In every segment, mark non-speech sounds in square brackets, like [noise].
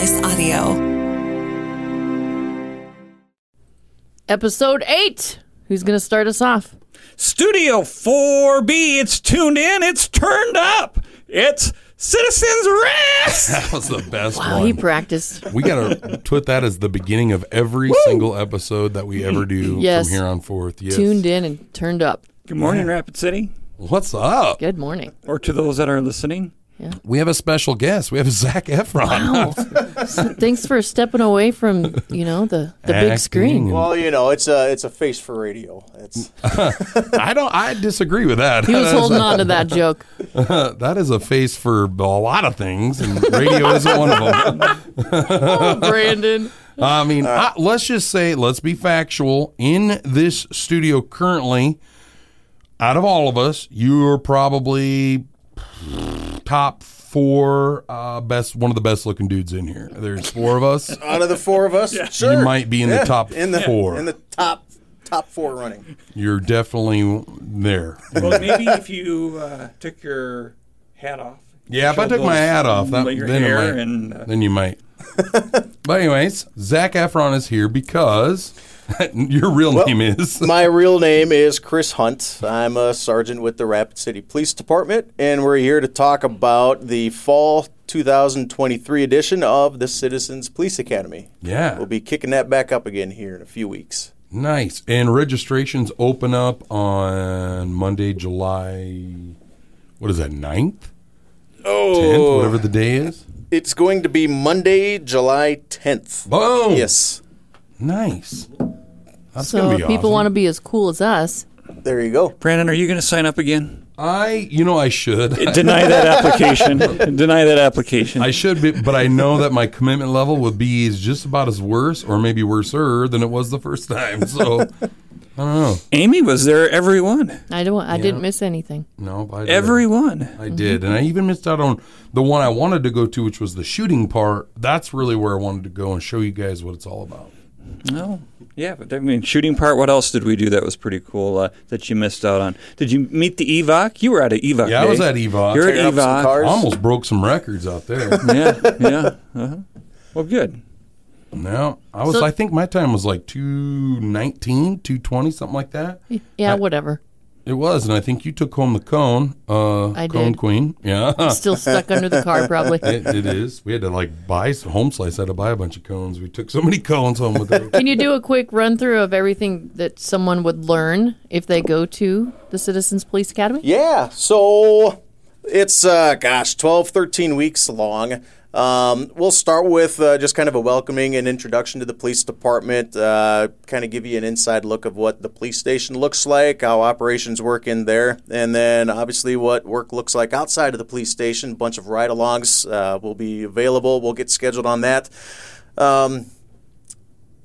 Slice Audio. Episode 8. Who's going to start us off? Studio 4B, it's tuned in, it's turned up. It's Citizens Arrest. [laughs] That was the best Wow, one. he practiced. we got to [laughs] put that as the beginning of every single episode that we ever do Yes. from here on forth. Yes. Tuned in and turned up. Good morning, Rapid City. What's up? Good morning. Or to those that are listening. We have a special guest. We have [laughs] Zac Efron. Wow. So thanks for stepping away from, you know, the, the big screen. Well, you know, it's a it's a face for radio. It's [laughs] I don't. I disagree with that. He was holding on to that [laughs] joke. that is a face for a lot of things, and radio isn't one of them. Oh, Brandon. I mean, I, let's just say, let's be factual. In this studio currently, out of all of us, you are probably top four uh, best, one of the best looking dudes in here. There's four of us. [laughs] out of the four of us. Sure, You might be in the top in the four. in the top top four running. You're definitely there. Well, maybe if you uh, took your hat off. Yeah, if I took my hat off, that, then, it might, and uh, then you might. [laughs] but anyways, Zac Efron is here because [laughs] your real name is. [laughs] My real name is Chris Hunt. I'm a sergeant with the Rapid City Police Department, and we're here to talk about the fall 2023 edition of the Citizens Police Academy. Yeah. We'll be kicking that back up again here in a few weeks. Nice. And registrations open up on Monday, July, what is that, 9th? Oh, 10th, whatever the day is. it's going to be Monday, July 10th. Boom. Yes, Nice. That's So going to if be people awesome. want to be as cool as us, there you go. Brandon, are you going to sign up again? I, you know, I should. [laughs] Deny that application. [laughs] Deny that application. I should be, but I know that my commitment level would be is just about as worse, or maybe worser than it was the first time. So I don't know. Amy was there every one. I don't. I didn't miss anything. No, but I did. Every one. I did, and I even missed out on the one I wanted to go to, which was the shooting part. That's really where I wanted to go and show you guys what it's all about. No. Yeah, but I mean, shooting part. What else did we do that was pretty cool uh, that you missed out on? Did you meet the EVOC? You were at an EVOC. Yeah, I was at EVOC. You're at Tearing up some EVOC. cars. I almost broke some records out there. [laughs] yeah, yeah. Uh-huh. Well, good. no, I was. So- I think my time was like 219, 220, something like that. Yeah, whatever. It was, and I think you took home the cone. Uh, I cone did. queen. Yeah, Still stuck under the car, probably. [laughs] it, it is. We had to like buy some home slice. I had to buy a bunch of cones. We took so many [laughs] cones home with us. Can you do a quick run through of everything that someone would learn if they go to the Citizens Police Academy? Yeah, so it's, uh, gosh, 12, 13 weeks long. Um, we'll start with uh, just kind of a welcoming and introduction to the police department, uh, kind of give you an inside look of what the police station looks like, how operations work in there, and then obviously what work looks like outside of the police station. A bunch of ride alongs uh, will be available. We'll get scheduled on that. Um,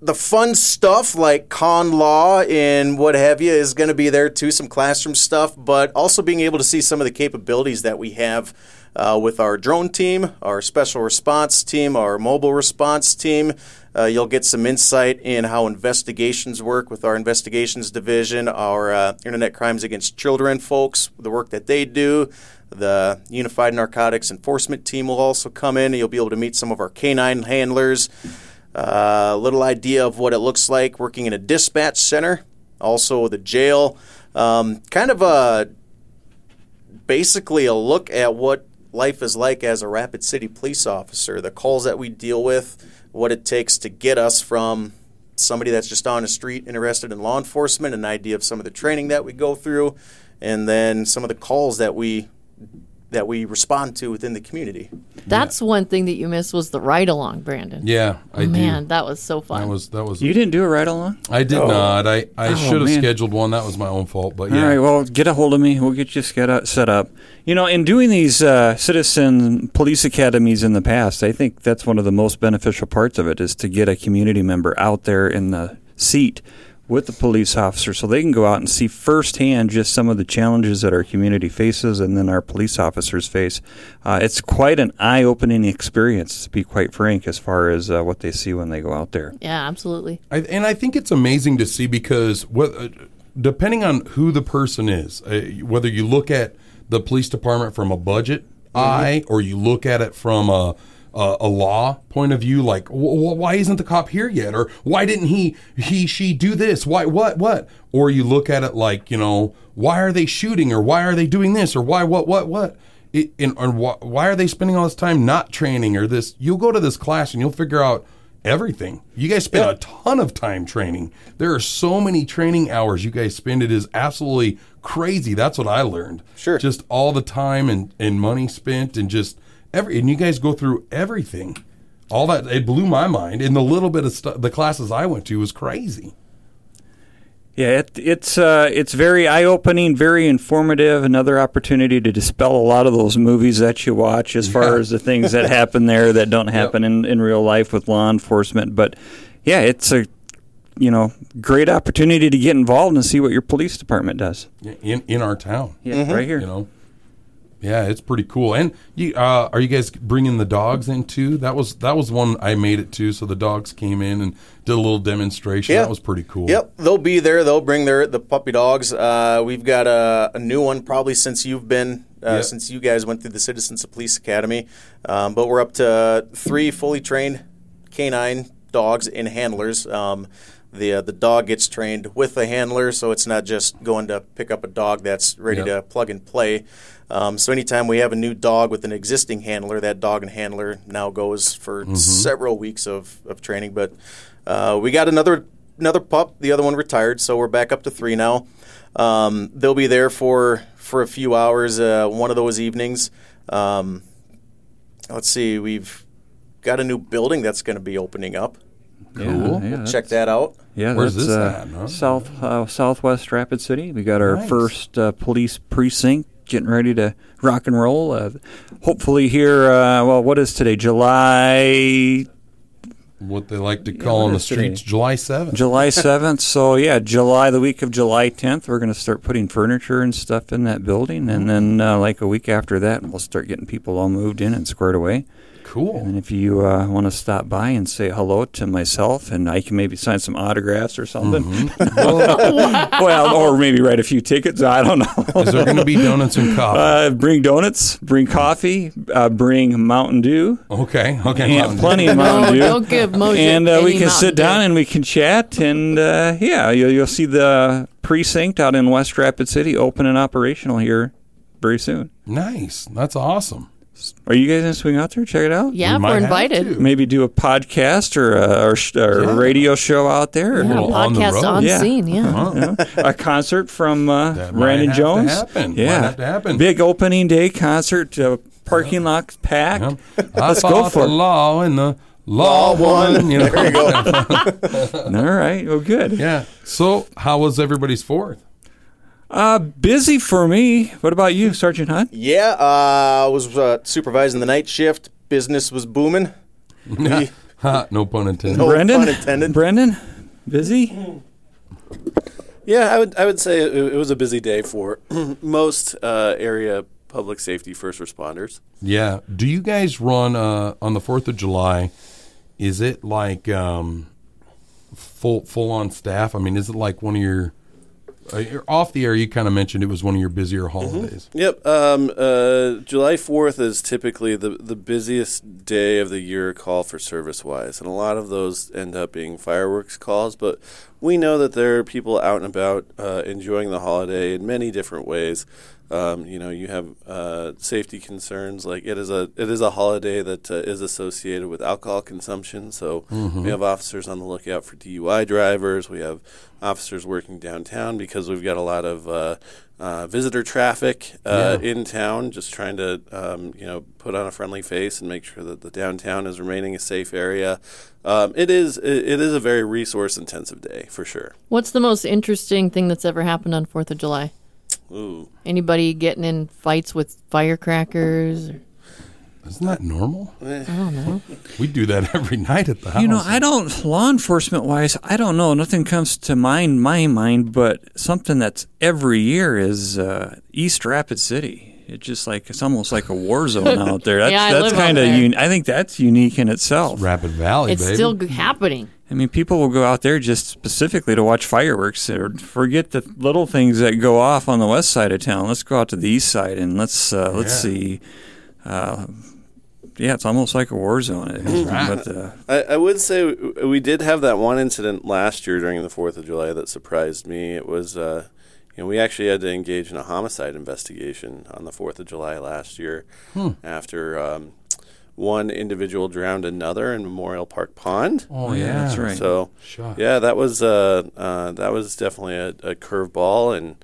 the fun stuff like con law and what have you is going to be there too, some classroom stuff, but also being able to see some of the capabilities that we have uh, with our drone team, our special response team, our mobile response team. Uh, you'll get some insight in how investigations work with our investigations division, our uh, internet crimes against children folks, the work that they do. The Unified Narcotics Enforcement team will also come in, you'll be able to meet some of our canine handlers a uh, little idea of what it looks like working in a dispatch center, also the jail. Um, kind of a basically a look at what life is like as a Rapid City police officer, the calls that we deal with, what it takes to get us from somebody that's just on the street interested in law enforcement, an idea of some of the training that we go through, and then some of the calls that we that we respond to within the community. That's one thing that you missed was the ride along, Brandon. Yeah, I Man, do. that was so fun. That was that was. You didn't do a ride along? I did not. I, I Oh, should have scheduled one. That was my own fault. But All yeah, right, well, get a hold of me. We'll get you set up. Set up. You know, in doing these uh, citizen police academies in the past, I think that's one of the most beneficial parts of it is to get a community member out there in the seat with the police officer so they can go out and see firsthand just some of the challenges that our community faces and then our police officers face. Uh, it's quite an eye opening experience, to be quite frank, as far as uh, what they see when they go out there. yeah, absolutely. I, and I think it's amazing to see because what, uh, depending on who the person is, uh, whether you look at the police department from a budget eye or you look at it from a, a, a law point of view, like why isn't the cop here yet, or why didn't he he she do this? Why what what? Or you look at it like you know why are they shooting, or why are they doing this, or why what what what? It, and, and why, why are they spending all this time not training or this? You'll go to this class and you'll figure out everything. You guys spend a ton of time training. There are so many training hours you guys spend. It is absolutely crazy. That's what I learned. Sure. Just all the time and, and money spent and just every and you guys go through everything. All that it blew my mind. And the little bit of stu- the classes I went to was crazy. Yeah, it, it's uh, it's very eye opening, very informative. Another opportunity to dispel a lot of those movies that you watch, as far Yeah. as the things that [laughs] happen there that don't happen in, in real life with law enforcement. But yeah, it's a you know great opportunity to get involved and see what your police department does. In in our town. Yeah, right here. You know. Yeah, it's pretty cool. And you, uh, are you guys bringing the dogs in too? That was that was one I made it to. So the dogs came in and did a little demonstration. Yeah. That was pretty cool. Yep, they'll be there. They'll bring their the puppy dogs. Uh, we've got a, a new one probably since you've been uh, Yep. since you guys went through the Citizens of Police Academy. Um, but we're up to three fully trained canine dogs and handlers. Um, the uh, the dog gets trained with the handler, so it's not just going to pick up a dog that's ready Yep. to plug and play. Um, so anytime we have a new dog with an existing handler, that dog and handler now goes for Mm-hmm. several weeks of, of training. But uh, we got another another pup. The other one retired, so we're back up to three now. Um, they'll be there for for a few hours. Uh, one of those evenings. Um, let's see. We've got a new building that's going to be opening up. Cool. Yeah, yeah, Check that out. Yeah, Where's that's, this uh, at, huh? South uh, Southwest Rapid City. We got our Nice. first uh, police precinct getting ready to rock and roll. Uh, hopefully here. Uh, well, what is today? July What they like to call what on the is today? streets July seventh. July [laughs] seventh. so yeah, July the week of July tenth, we're going to start putting furniture and stuff in that building, and then uh, like a week after that, we'll start getting people all moved in and squared away. Cool. And if you uh, want to stop by and say hello to myself, and I can maybe sign some autographs or something, Mm-hmm. [laughs] well, or maybe write a few tickets. I don't know. Is there going to be donuts and coffee? Uh, bring donuts, bring coffee, uh, bring Mountain Dew, okay. Okay. and Mountain plenty of No, Mountain Dew. don't give Moshe and uh, we can Mountain sit down and we can chat, and uh, yeah, you'll, you'll see the precinct out in West Rapid City open and operational here very soon. Nice. That's awesome. Are you guys gonna swing out there check it out? Yeah, We if might we're invited. Maybe do a podcast or a, or, sh- or Yeah. a radio show out there. Yeah, little on the podcast road. on, Yeah. scene. Yeah. Huh? a concert from uh, That might Brandon have to Jones. happen. Might Yeah, have to happen. Big opening day concert. Uh, parking lot packed. Yeah. [laughs] I Let's go fought for the it. law and the law won. You know? There you go. [laughs] All right. Well, good. Yeah. So, how was everybody's fourth? Uh, busy for me. What about you, Sergeant Hunt? Yeah, uh, I was uh, supervising the night shift. Business was booming. [laughs] We- Ha, no pun intended. No Brendan. pun intended. Brendan, busy. Yeah, I would I would say it, it was a busy day for [clears throat] most uh, area public safety first responders. Yeah. Do you guys run uh, on the Fourth of July? Is it like um, full full on staff? I mean, is it like one of your uh, you're off the air? You kind of mentioned it was one of your busier holidays. Yep. Um, uh, July Fourth is typically the the busiest day of the year call for service wise, and a lot of those end up being fireworks calls. But we know that there are people out and about uh, enjoying the holiday in many different ways. Um, you know, you have uh, safety concerns. Like it is a it is a holiday that uh, is associated with alcohol consumption. So we have officers on the lookout for DUI drivers. We have officers working downtown because we've got a lot of uh, uh, visitor traffic uh, in town. Just trying to um, you know put on a friendly face and make sure that the downtown is remaining a safe area. Um, it is it, it is a very resource intensive day for sure. What's the most interesting thing that's ever happened on Fourth of July? Ooh. Anybody getting in fights with firecrackers? Or, Isn't that normal? I don't know. [laughs] We do that every night at the house. You know, I don't law enforcement wise. I don't know. Nothing comes to mind my mind, but something that's every year is uh, East Rapid City. It's just like it's almost like a war zone [laughs] out there. That's, Yeah, I that's live out kind of. Un- I think that's unique in itself. Rapid Valley, It's baby. still happening. I mean, people will go out there just specifically to watch fireworks or forget the little things that go off on the west side of town. Let's go out to the east side and let's uh, let's Yeah. see. Uh, yeah, it's almost like a war zone. It is. But uh, I, I would say we, we did have that one incident last year during the Fourth of July that surprised me. It was, uh, you know, we actually had to engage in a homicide investigation on the Fourth of July last year after um, one individual drowned another in Memorial Park Pond. Oh, yeah, yeah. that's right. So Shot. yeah, that was uh, uh, that was definitely a, a curveball and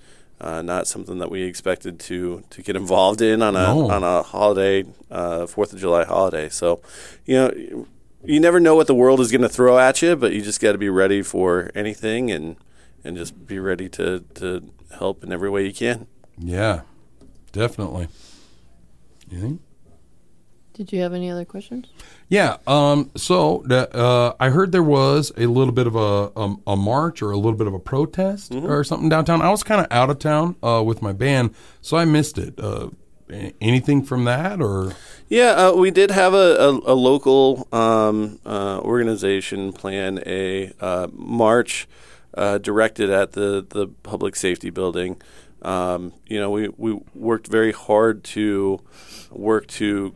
uh, not something that we expected to to get involved in on a No. on a holiday uh, Fourth of July holiday. So you know you never know what the world is going to throw at you, but you just got to be ready for anything and and just be ready to to help in every way you can. Yeah, definitely. You think? Did you have any other questions? Yeah. Um. So the, uh, I heard there was a little bit of a um, a march or a little bit of a protest or something downtown. I was kind of out of town uh, with my band, so I missed it. Uh, anything from that or? Yeah, uh, we did have a, a, a local um, uh, organization plan a uh, march uh, directed at the, the public safety building. Um, you know, we, we worked very hard to work to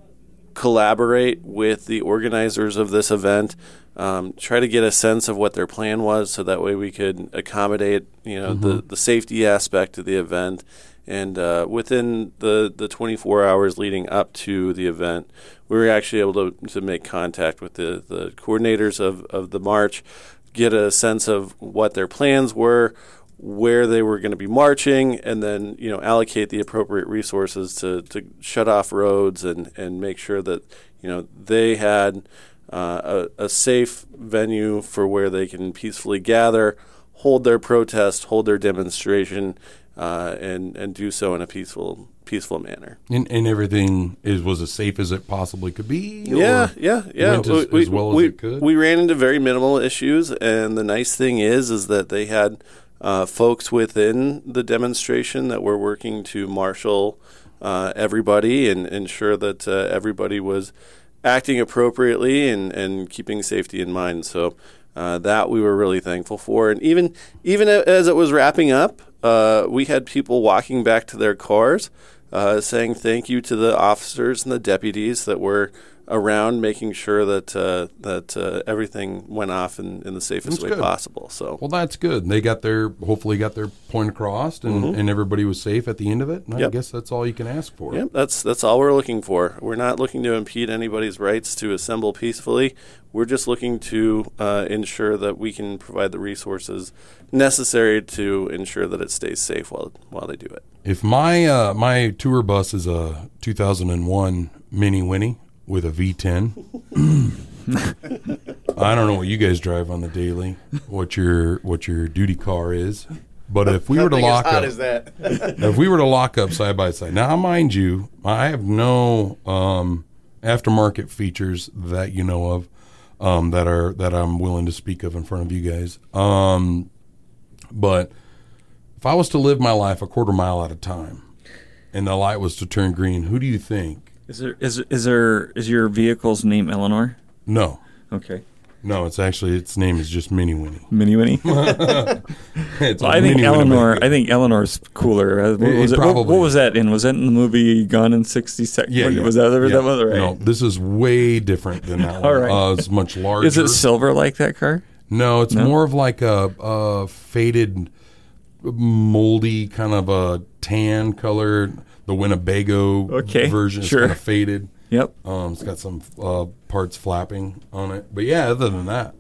collaborate with the organizers of this event, um, try to get a sense of what their plan was, so that way we could accommodate you know the the safety aspect of the event. And uh, within the, the 24 hours leading up to the event, we were actually able to, to make contact with the, the coordinators of, of the march, get a sense of what their plans were, where they were going to be marching, and then you know allocate the appropriate resources to, to shut off roads and, and make sure that you know they had uh, a, a safe venue for where they can peacefully gather, hold their protest, hold their demonstration, uh, and and do so in a peaceful peaceful manner. And, and everything is was as safe as it possibly could be. Yeah, yeah, yeah. as- as well as we, it could? we ran into very minimal issues, and the nice thing is, is that they had uh, folks within the demonstration that were working to marshal uh, everybody and ensure that uh, everybody was acting appropriately and, and keeping safety in mind. So uh, that we were really thankful for, and even even as it was wrapping up, uh, we had people walking back to their cars uh, saying thank you to the officers and the deputies that were around, making sure that uh, that uh, everything went off in, in the safest That's way good. possible. So Well, that's good. They got their hopefully got their point across, and, and everybody was safe at the end of it. And I Mm-hmm. Guess that's all you can ask for. Yep, that's that's all we're looking for. We're not looking to impede anybody's rights to assemble peacefully. We're just looking to uh, ensure that we can provide the resources necessary to ensure that it stays safe while while they do it. If my uh, my tour bus is a 2001 Mini Winnie with a V10, I don't know what you guys drive on the daily, what your what your duty car is, but if we were to lock up, if we were to lock up side by side, now mind you, I have no um, aftermarket features that you know of um, that are that I'm willing to speak of in front of you guys. Um, but if I was to live my life a quarter mile at a time, and the light was to turn green, who do you think? Is there is is there is your vehicle's name Eleanor? No, Okay, no, it's actually its name is just Mini Winnie. Mini Winnie. [laughs] A I think Eleanor. I think Eleanor's cooler. Uh, what, was it it, probably- what was that in? Was that in the movie Gone in sixty seconds? Yeah, yeah, was that yeah. that was right? No, this is way different than that [laughs] one. All right. Uh, it's much larger. Is it silver like that car? No, it's No? more of like a, a faded, moldy kind of a tan color. The Winnebago Okay, version is sure. kind of faded. Yep. Um, it's got some uh, parts flapping on it, but yeah. Other than that,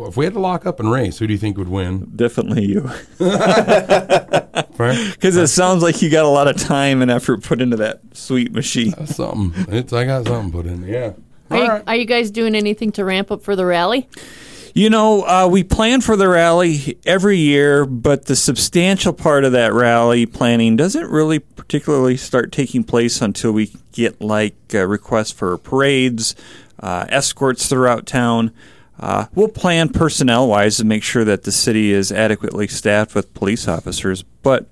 if we had to lock up and race, who do you think would win? Definitely you. Right? [laughs] Because it sounds like you got a lot of time and effort put into that sweet machine. That's something. It's I got something put in. there. Yeah. Are you, are you guys doing anything to ramp up for the rally? You know, uh, we plan for the rally every year, but the substantial part of that rally planning doesn't really particularly start taking place until we get like uh, requests for parades, uh, escorts throughout town. Uh, we'll plan personnel wise to make sure that the city is adequately staffed with police officers, but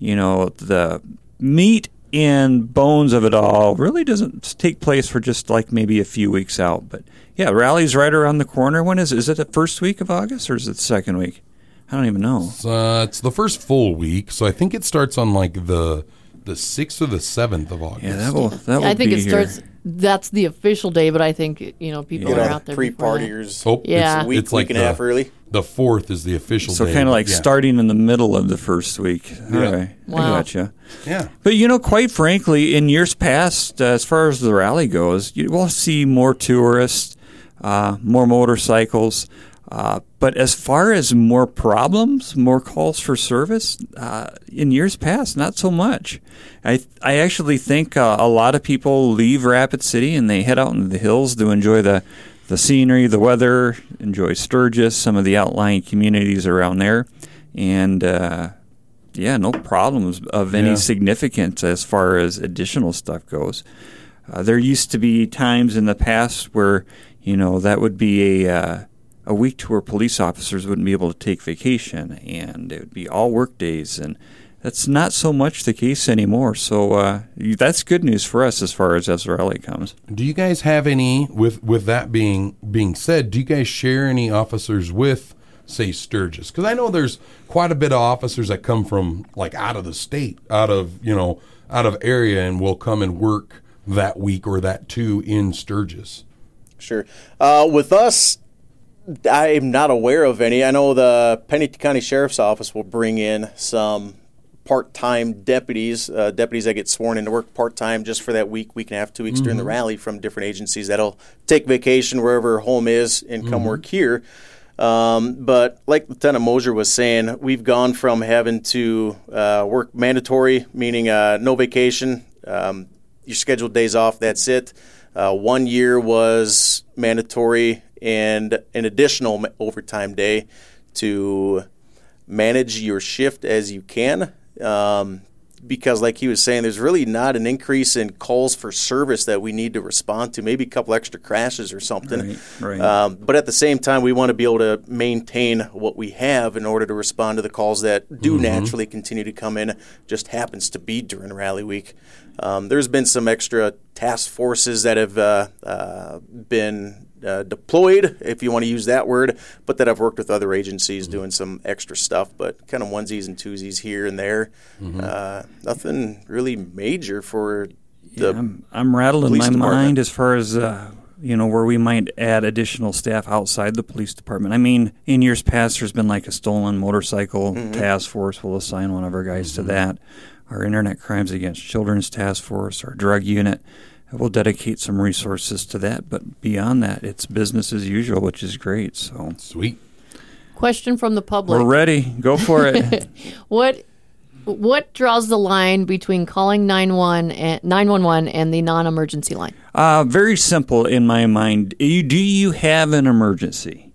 you know the meat and bones of it all really doesn't take place for just like maybe a few weeks out. But yeah, rally's right around the corner. When is is it the first week of August or is it the second week? I don't even know. It's, uh, it's the first full week, so I think it starts on like the the sixth or the seventh of August. Yeah, that will that will I think be it here. starts that's the official day, but I think you know people You are out there. pre-partiers. Oh, Yeah. it's, Week, it's like week and a the, half early. The fourth is the official. So day. kind of like Yeah. starting in the middle of the first week. All Yeah. right, I Wow. gotcha. Yeah. But you know, quite frankly, in years past, uh, as far as the rally goes, you will see more tourists, uh, more motorcycles. Uh, but as far as more problems, more calls for service, uh, in years past, not so much. I I actually think uh, a lot of people leave Rapid City and they head out into the hills to enjoy the the scenery, the weather, enjoy Sturgis, some of the outlying communities around there, and. Uh, yeah, no problems of any Yeah. significance as far as additional stuff goes. Uh, there used to be times in the past where you know that would be a uh, a week to where police officers wouldn't be able to take vacation, and it would be all work days, and that's not so much the case anymore. So uh, that's good news for us as far as Azarelli comes. Do you guys have any with with that being being said? Do you guys share any officers with say Sturgis? Because I know there's quite a bit of officers that come from like out of the state, out of you know out of area, and will come and work that week or that two in Sturgis. Sure. Uh, with us, I'm not aware of any. I know the Pennington County Sheriff's Office will bring in some part-time deputies, uh, deputies that get sworn into work part-time just for that week, week and a half, two weeks during the rally from different agencies that'll take vacation wherever home is and come work here. Um, but like Lieutenant Mosier was saying, we've gone from having to uh, work mandatory, meaning uh, no vacation, um, your scheduled days off, that's it. Uh, one year was mandatory and an additional overtime day to manage your shift as you can. Um, because, like he was saying, there's really not an increase in calls for service that we need to respond to. Maybe a couple extra crashes or something. Right, right. Um, but at the same time, we want to be able to maintain what we have in order to respond to the calls that do naturally continue to come in. Just happens to be during rally week. Um, there's been some extra task forces that have uh, uh, been uh, deployed, if you want to use that word, but that I've worked with other agencies doing some extra stuff, but kind of onesies and twosies here and there. Uh, nothing really major for the. I'm, I'm rattled in my department. mind as far as uh, you know where we might add additional staff outside the police department. I mean, in years past, there's been like a stolen motorcycle Mm-hmm. task force. We'll assign one of our guys to that. Our internet crimes against children's task force, our drug unit. We'll dedicate some resources to that, but beyond that, it's business as usual, which is great. So Sweet. Question from the public: we're ready. Go for it. [laughs] What what draws the line between calling 911 and the non-emergency line? Uh, very simple in my mind. You, do you have an emergency?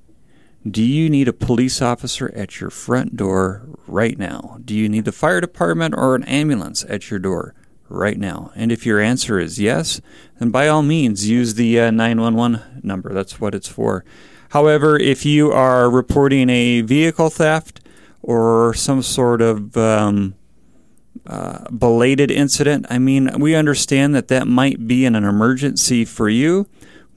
Do you need a police officer at your front door right now? Do you need the fire department or an ambulance at your door right now? And if your answer is yes, then by all means use the uh, 911 number. That's what it's for. However, if you are reporting a vehicle theft or some sort of um, uh, belated incident. I mean, we understand that that might be an, an emergency for you,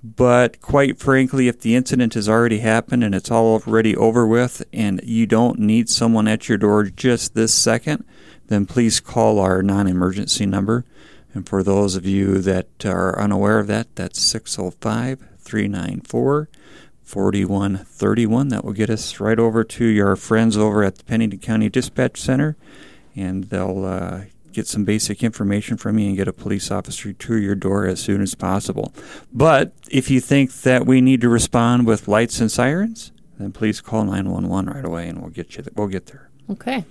but quite frankly, if the incident has already happened and it's already over with and you don't need someone at your door just this second, then please call our non emergency number. And for those of you that are unaware of that, that's 605 394 4131. That will get us right over to your friends over at the Pennington County Dispatch Center, and they'll uh, get some basic information from you and get a police officer to your door as soon as possible. But if you think that we need to respond with lights and sirens, then please call 911 right away, and we'll get you. We'll get there. Okay.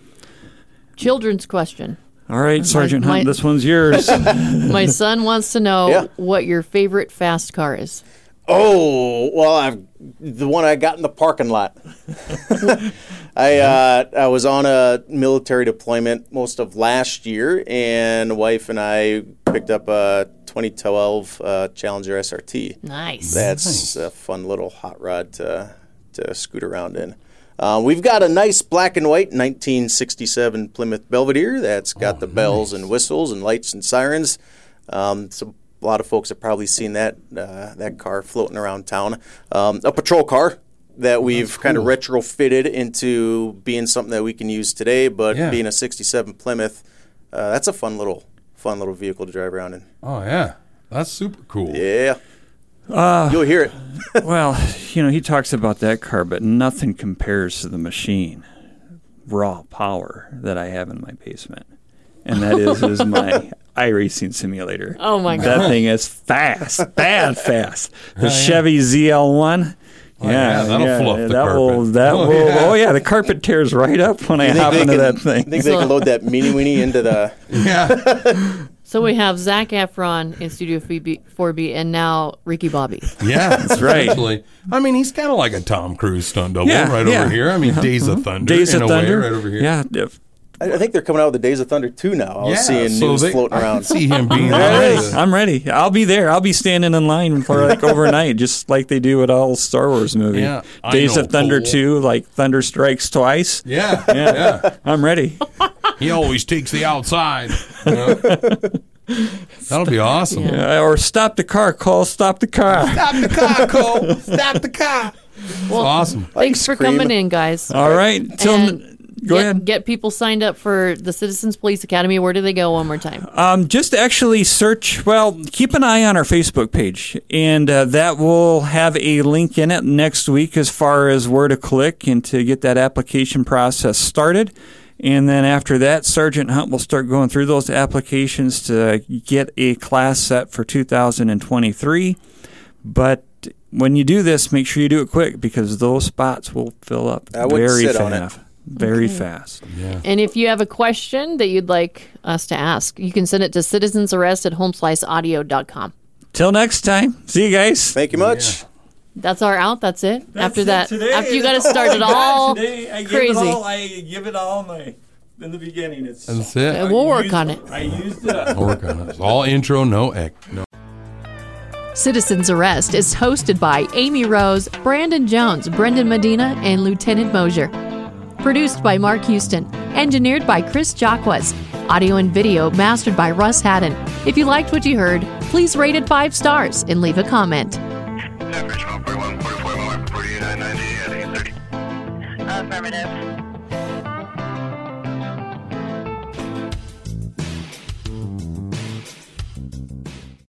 Children's question. All right, Sergeant my- Hunt, this one's yours. [laughs] My son wants to know Yeah. what your favorite fast car is. Oh well, I've the one I got in the parking lot. [laughs] I uh, I was on a military deployment most of last year, and wife and I picked up a 2012 uh, Challenger SRT. Nice. That's a fun little hot rod to to scoot around in. Uh, we've got a nice black and white 1967 Plymouth Belvedere that's got the bells and whistles and lights and sirens. Um, so a lot of folks have probably seen that uh, that car floating around town. Um, a patrol car that we've kind of retrofitted into being something that we can use today, but Yeah. being a 67 Plymouth, uh, that's a fun little fun little vehicle to drive around in. Oh yeah. That's super cool. Yeah. Uh, You'll hear it. [laughs] well, you know, he talks about that car, but nothing compares to the machine, raw power that I have in my basement, and that is is [laughs] my iRacing simulator. Oh my god, That thing is fast, bad fast. The Chevy ZL1. Oh, yeah, that'll fluff the that Will, carpet. that Oh, will. yeah. Oh yeah, the carpet tears right up when I You think hop into can- that You thing. think they can load that [laughs] Mini Winnie into the? Yeah, So we have Zac Efron in Studio 4B, 4B and now Ricky Bobby. yeah, that's [laughs] right. Actually, I mean, he's kind of like a Tom Cruise stunt double Yeah, right yeah. over here. I mean, uh-huh. Days of uh-huh. Thunder, Days in of a way, Thunder. right over here. Yeah. if- I I think they're coming out with the Days of Thunder 2 now. I was yeah. seeing so news they, floating I [laughs] around. see him being. [laughs] I'm ready. I'm ready. I'll be there. I'll be standing in line for like [laughs] overnight, just like they do at all Star Wars movies. Yeah, Days know, of Thunder fool. 2, like Thunder Strikes Twice. Yeah, yeah. yeah. I'm ready. He always takes the outside. you know? That'll be awesome. Uh, or stop the car. Call stop the car. Stop the car, Cole. Stop the car. Well, Awesome. thanks for coming in, guys. All right. Till And go get, ahead. Get people signed up for the Citizens Police Academy. Where do they go one more time? Um, just actually search. Well, keep an eye on our Facebook page, and uh, that will have a link in it next week as far as where to click and to get that application process started. And then after that, Sergeant Hunt will start going through those applications to get a class set for 2023. But when you do this, make sure you do it quick because those spots will fill up I wouldn't very sit on it. Fast. Very fast. And if you have a question that you'd like us to ask, you can send it to citizensarrest at homesliceaudio.com. Till next time. See you guys. Thank you much. That's our out. That's it. after that, Today, after you got to start my it gosh, all today I give crazy. It all, I give it all my in the beginning. It's That's it. And we'll work on it. I used it up. I'll work on it. It's all intro, no ec. No. Citizens Arrest is hosted by Amy Rose, Brandon Jones, Brendan Medina, and Lieutenant Mosier. Produced by Mark Houston. Engineered by Chris Jacques. Audio and video mastered by Russ Haddon. If you liked what you heard, please rate it five stars and leave a comment. Average 141, 44 more, 48, 90, at 830. Affirmative.